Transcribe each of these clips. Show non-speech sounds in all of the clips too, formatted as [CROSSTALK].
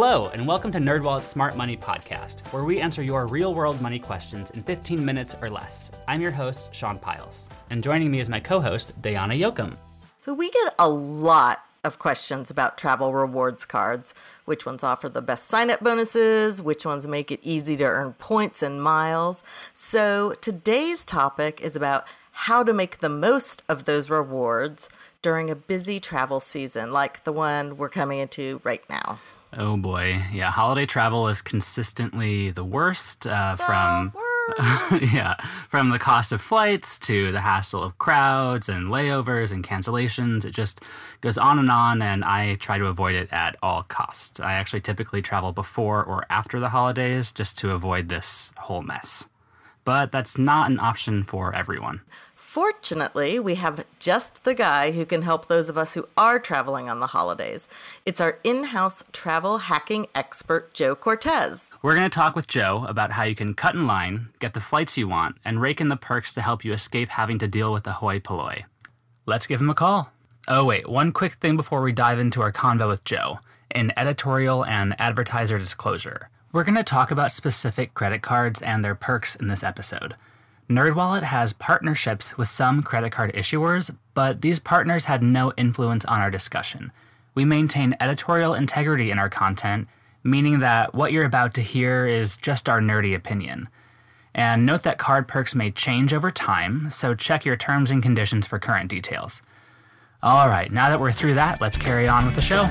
Hello, and welcome to NerdWallet's Smart Money Podcast, where we answer your real-world money questions in 15 minutes or less. I'm your host, Sean Pyles, and joining me is my co-host, Dayana Yochim. So we get a lot of questions about travel rewards cards. Which ones offer the best sign-up bonuses? Which ones make it easy to earn points and miles? So today's topic is about how to make the most of those rewards during a busy travel season like the one we're coming into right now. Oh boy, yeah. Holiday travel is consistently the worst. Uh, The from [LAUGHS] worst. [LAUGHS] yeah, from the cost of flights to the hassle of crowds and layovers and cancellations. It just goes on and on, and I try to avoid it at all costs. I actually typically travel before or after the holidays just to avoid this whole mess. But that's not an option for everyone. Fortunately, we have just the guy who can help those of us who are traveling on the holidays. It's our in house travel hacking expert, Joe Cortez. We're going to talk with Joe about how you can cut in line, get the flights you want, and rake in the perks to help you escape having to deal with the hoi polloi. Let's give him a call. Oh, wait, one quick thing before we dive into our convo with Joe an editorial and advertiser disclosure. We're going to talk about specific credit cards and their perks in this episode. NerdWallet has partnerships with some credit card issuers, but these partners had no influence on our discussion. We maintain editorial integrity in our content, meaning that what you're about to hear is just our nerdy opinion. And note that card perks may change over time, so check your terms and conditions for current details. All right, now that we're through that, let's carry on with the show.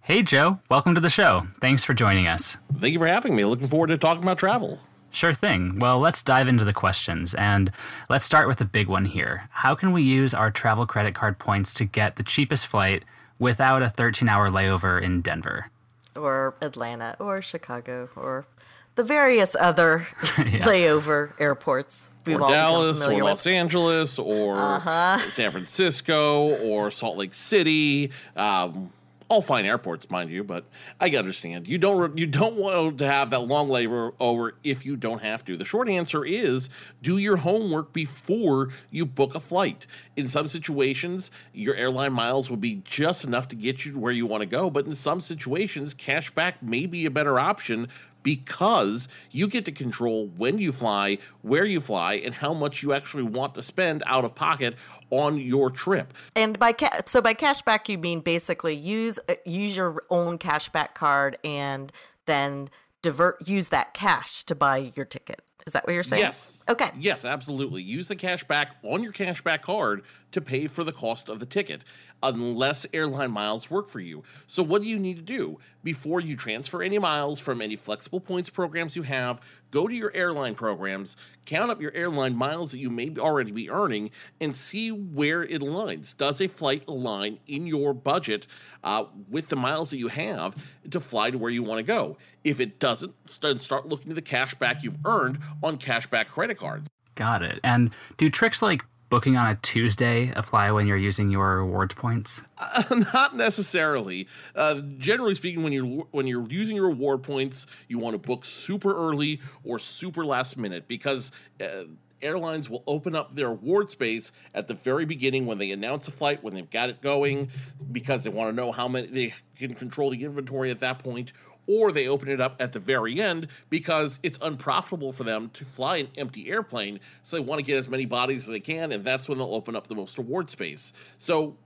Hey, Joe, welcome to the show. Thanks for joining us. Thank you for having me. Looking forward to talking about travel. Sure thing. Well, let's dive into the questions, and let's start with the big one here. How can we use our travel credit card points to get the cheapest flight without a 13 hour layover in Denver? or Atlanta or Chicago or the various other [LAUGHS] [LAUGHS] layover airports we've or all Dallas, or familiar Los with. Angeles, or Uh-huh. San Francisco, or Salt Lake City. Um, all fine airports, mind you, but I understand you don't you don't want to have that long layover over if you don't have to. The short answer is do your homework before you book a flight. In some situations, your airline miles will be just enough to get you to where you want to go, but in some situations, cashback may be a better option because you get to control when you fly, where you fly, and how much you actually want to spend out of pocket on your trip. And by ca- so by cashback you mean basically use uh, use your own cashback card and then divert use that cash to buy your ticket. Is that what you're saying? Yes. Okay. Yes, absolutely. Use the cashback on your cashback card to pay for the cost of the ticket, unless airline miles work for you. So, what do you need to do? Before you transfer any miles from any flexible points programs you have, go to your airline programs, count up your airline miles that you may already be earning, and see where it aligns. Does a flight align in your budget uh, with the miles that you have to fly to where you want to go? If it doesn't, st- start looking at the cash back you've earned on cashback credit cards. Got it. And do tricks like booking on a Tuesday apply when you're using your rewards points? [LAUGHS] Not necessarily. Uh, generally speaking, when you're when you're using your reward points, you want to book super early or super last minute because. Uh, Airlines will open up their award space at the very beginning when they announce a flight, when they've got it going, because they want to know how many they can control the inventory at that point, or they open it up at the very end because it's unprofitable for them to fly an empty airplane. So they want to get as many bodies as they can, and that's when they'll open up the most award space. So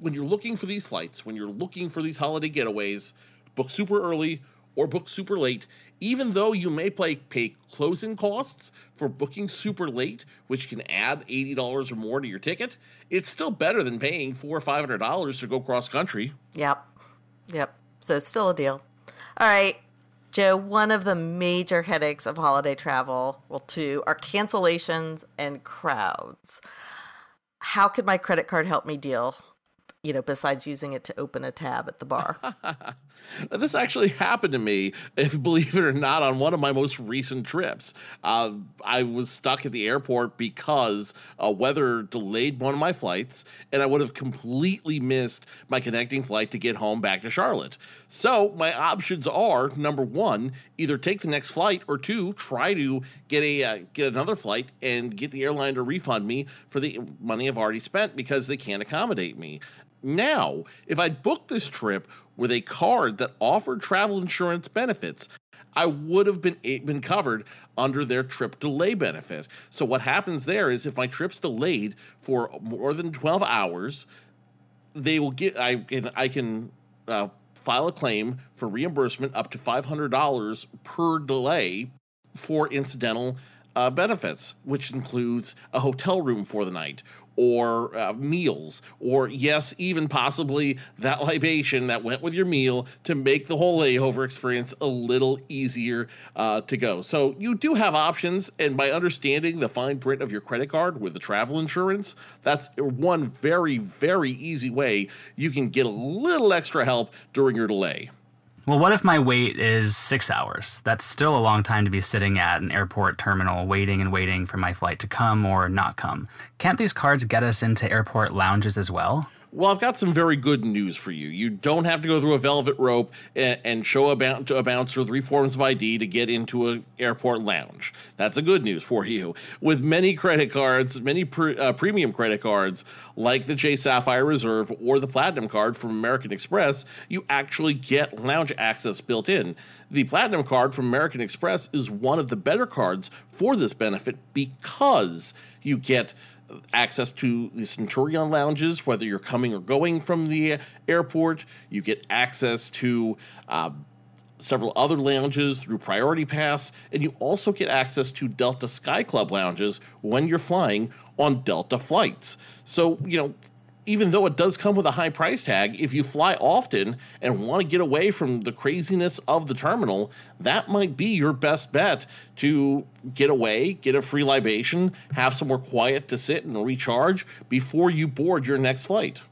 when you're looking for these flights, when you're looking for these holiday getaways, book super early or book super late. Even though you may pay, pay closing costs for booking super late, which can add $80 or more to your ticket, it's still better than paying four or five hundred dollars to go cross country. Yep. Yep. So still a deal. All right. Joe, one of the major headaches of holiday travel, well, two, are cancellations and crowds. How could my credit card help me deal, you know, besides using it to open a tab at the bar? [LAUGHS] This actually happened to me, if [LAUGHS] believe it or not, on one of my most recent trips. Uh, I was stuck at the airport because uh, weather delayed one of my flights, and I would have completely missed my connecting flight to get home back to Charlotte. So my options are number one, either take the next flight, or two, try to get a uh, get another flight and get the airline to refund me for the money I've already spent because they can't accommodate me Now, if I'd booked this trip with a card that offered travel insurance benefits, I would have been been covered under their trip delay benefit. So what happens there is if my trip's delayed for more than 12 hours, they will get I can I can uh, file a claim for reimbursement up to $500 per delay for incidental uh, benefits, which includes a hotel room for the night or uh, meals, or yes, even possibly that libation that went with your meal to make the whole layover experience a little easier uh, to go. So you do have options, and by understanding the fine print of your credit card with the travel insurance, that's one very, very easy way you can get a little extra help during your delay. Well, what if my wait is six hours? That's still a long time to be sitting at an airport terminal waiting and waiting for my flight to come or not come. Can't these cards get us into airport lounges as well? Well, I've got some very good news for you. You don't have to go through a velvet rope and, show a, boun- a bouncer three forms of ID to get into an airport lounge. That's a good news for you. With many credit cards, many pre- uh, premium credit cards like the Chase Sapphire Reserve or the Platinum card from American Express, you actually get lounge access built in. The Platinum card from American Express is one of the better cards for this benefit because you get access to the Centurion lounges, whether you're coming or going from the airport. You get access to uh, several other lounges through Priority Pass, and you also get access to Delta Sky Club lounges when you're flying on Delta flights. So, you know, even though it does come with a high price tag, if you fly often and want to get away from the craziness of the terminal, that might be your best bet to get away, get a free libation, have somewhere quiet to sit and recharge before you board your next flight.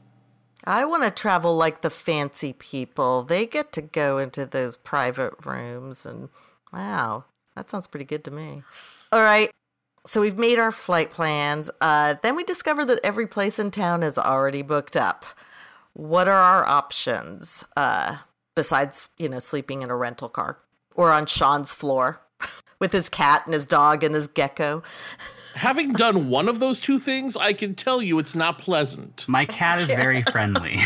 I want to travel like the fancy people. They get to go into those private rooms, and wow, that sounds pretty good to me. All right, so we've made our flight plans. Uh, then we discover that every place in town is already booked up. What are our options uh, besides, you know, sleeping in a rental car or on Sean's floor [LAUGHS] with his cat and his dog and his gecko? Having done one of those two things, I can tell you it's not pleasant. My cat is very [LAUGHS] friendly.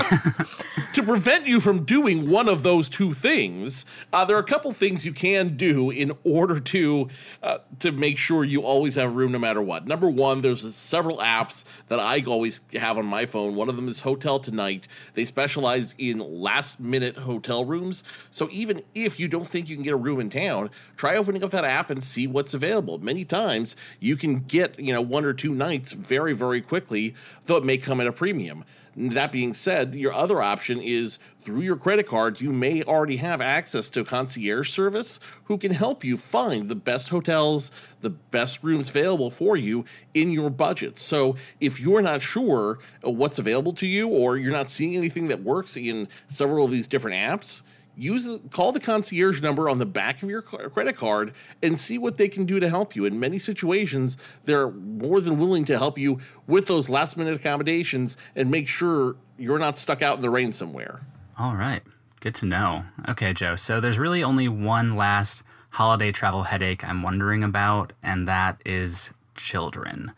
[LAUGHS] to prevent you from doing one of those two things, uh, there are a couple things you can do in order to uh, to make sure you always have room no matter what. Number one, there's several apps that I always have on my phone. One of them is Hotel Tonight. They specialize in last minute hotel rooms. So even if you don't think you can get a room in town, try opening up that app and see what's available. Many times you can get get, you know, one or two nights very, very quickly, though it may come at a premium. That being said, your other option is through your credit cards, you may already have access to concierge service who can help you find the best hotels, the best rooms available for you in your budget. So if you're not sure what's available to you or you're not seeing anything that works in several of these different apps, use call the concierge number on the back of your credit card and see what they can do to help you. In many situations they're more than willing to help you with those last minute accommodations and make sure you're not stuck out in the rain somewhere. All right. Good to know. Okay joe. So there's really only one last holiday travel headache i'm wondering about and that is children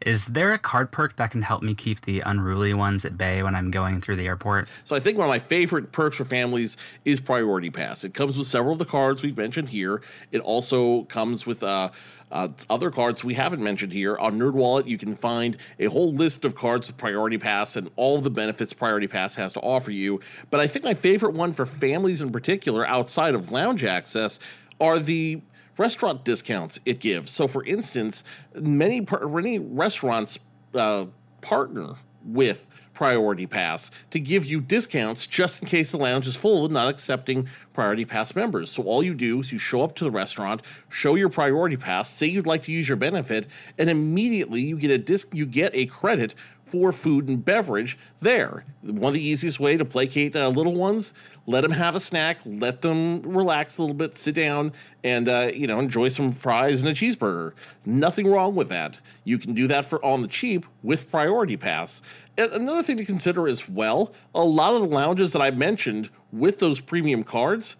is there a card perk that can help me keep the unruly ones at bay when I'm going through the airport? So I think one of my favorite perks for families is Priority Pass. It comes with several of the cards we've mentioned here. It also comes with uh, uh, other cards we haven't mentioned here. On NerdWallet, you can find a whole list of cards with Priority Pass and all the benefits Priority Pass has to offer you. But I think my favorite one for families in particular, outside of lounge access, are the restaurant discounts it gives. So, for instance, many many restaurants uh, partner with Priority Pass to give you discounts just in case the lounge is full and not accepting Priority Pass members. So all you do is you show up to the restaurant, show your Priority Pass, say you'd like to use your benefit, and immediately you get a disc you get a credit for food and beverage there. One of the easiest way to placate uh, little ones, let them have a snack, let them relax a little bit, sit down, and uh, you know enjoy some fries and a cheeseburger. Nothing wrong with that. You can do that for on the cheap with Priority Pass. And another thing to consider as well, a lot of the lounges that I mentioned with those premium cards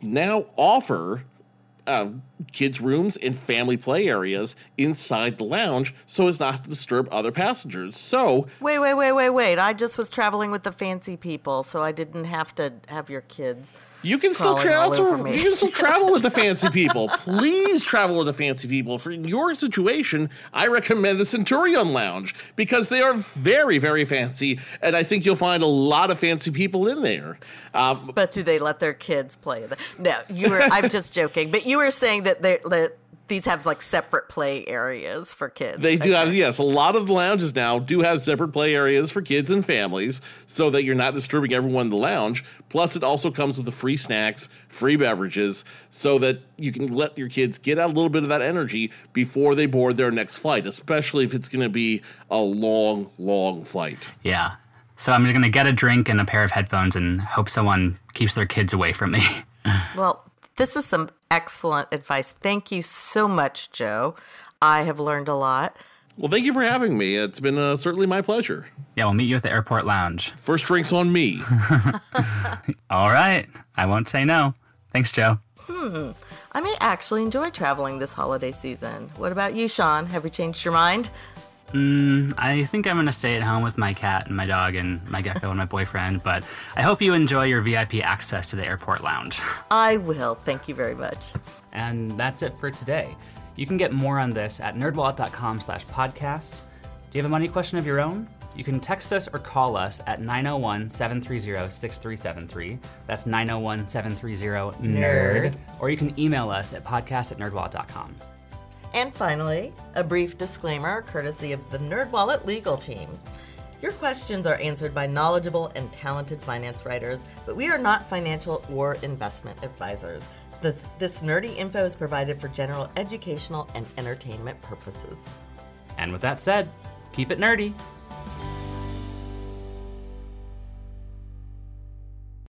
now offer uh, kids' rooms and family play areas inside the lounge so as not to disturb other passengers. So, Wait, wait, wait, wait, wait. I just was traveling with the fancy people, so I didn't have to have your kids. you can still travel. You can still [LAUGHS] travel with the fancy people. Please travel with the fancy people. For your situation, I recommend the Centurion Lounge because they are very, very fancy, and I think you'll find a lot of fancy people in there. Um, But do they let their kids play? The, no, you were. I'm just joking. But you were saying that they that these have like separate play areas for kids. They do have, yes, a lot of the lounges now do have separate play areas for kids and families so that you're not disturbing everyone in the lounge. Plus, it also comes with the free snacks, free beverages, so that you can let your kids get out a little bit of that energy before they board their next flight, especially if it's going to be a long, long flight. Yeah. So I'm going to get a drink and a pair of headphones and hope someone keeps their kids away from me. [LAUGHS] Well, this is some excellent advice. Thank you so much, Joe. I have learned a lot. Well, thank you for having me. It's been uh, certainly my pleasure. yeah, we'll meet you at the airport lounge. First drinks on me. [LAUGHS] [LAUGHS] All right. I won't say no. Thanks, Joe. Hmm. I may actually enjoy traveling this holiday season. What about you, Sean? Have you changed your mind? Mm, I think I'm going to stay at home with my cat and my dog and my gecko and my boyfriend, but I hope you enjoy your VIP access to the airport lounge. I will. Thank you very much. And that's it for today. You can get more on this at nerdwallet.com slash podcast. Do you have a money question of your own? You can text us or call us at 901 730 6373. That's 901 730 NERD. Or you can email us at podcast at nerdwallet.com. And finally, a brief disclaimer courtesy of the NerdWallet legal team. Your questions are answered by knowledgeable and talented finance writers, but we are not financial or investment advisors. This, nerdy info is provided for general educational and entertainment purposes. And with that said, keep it nerdy.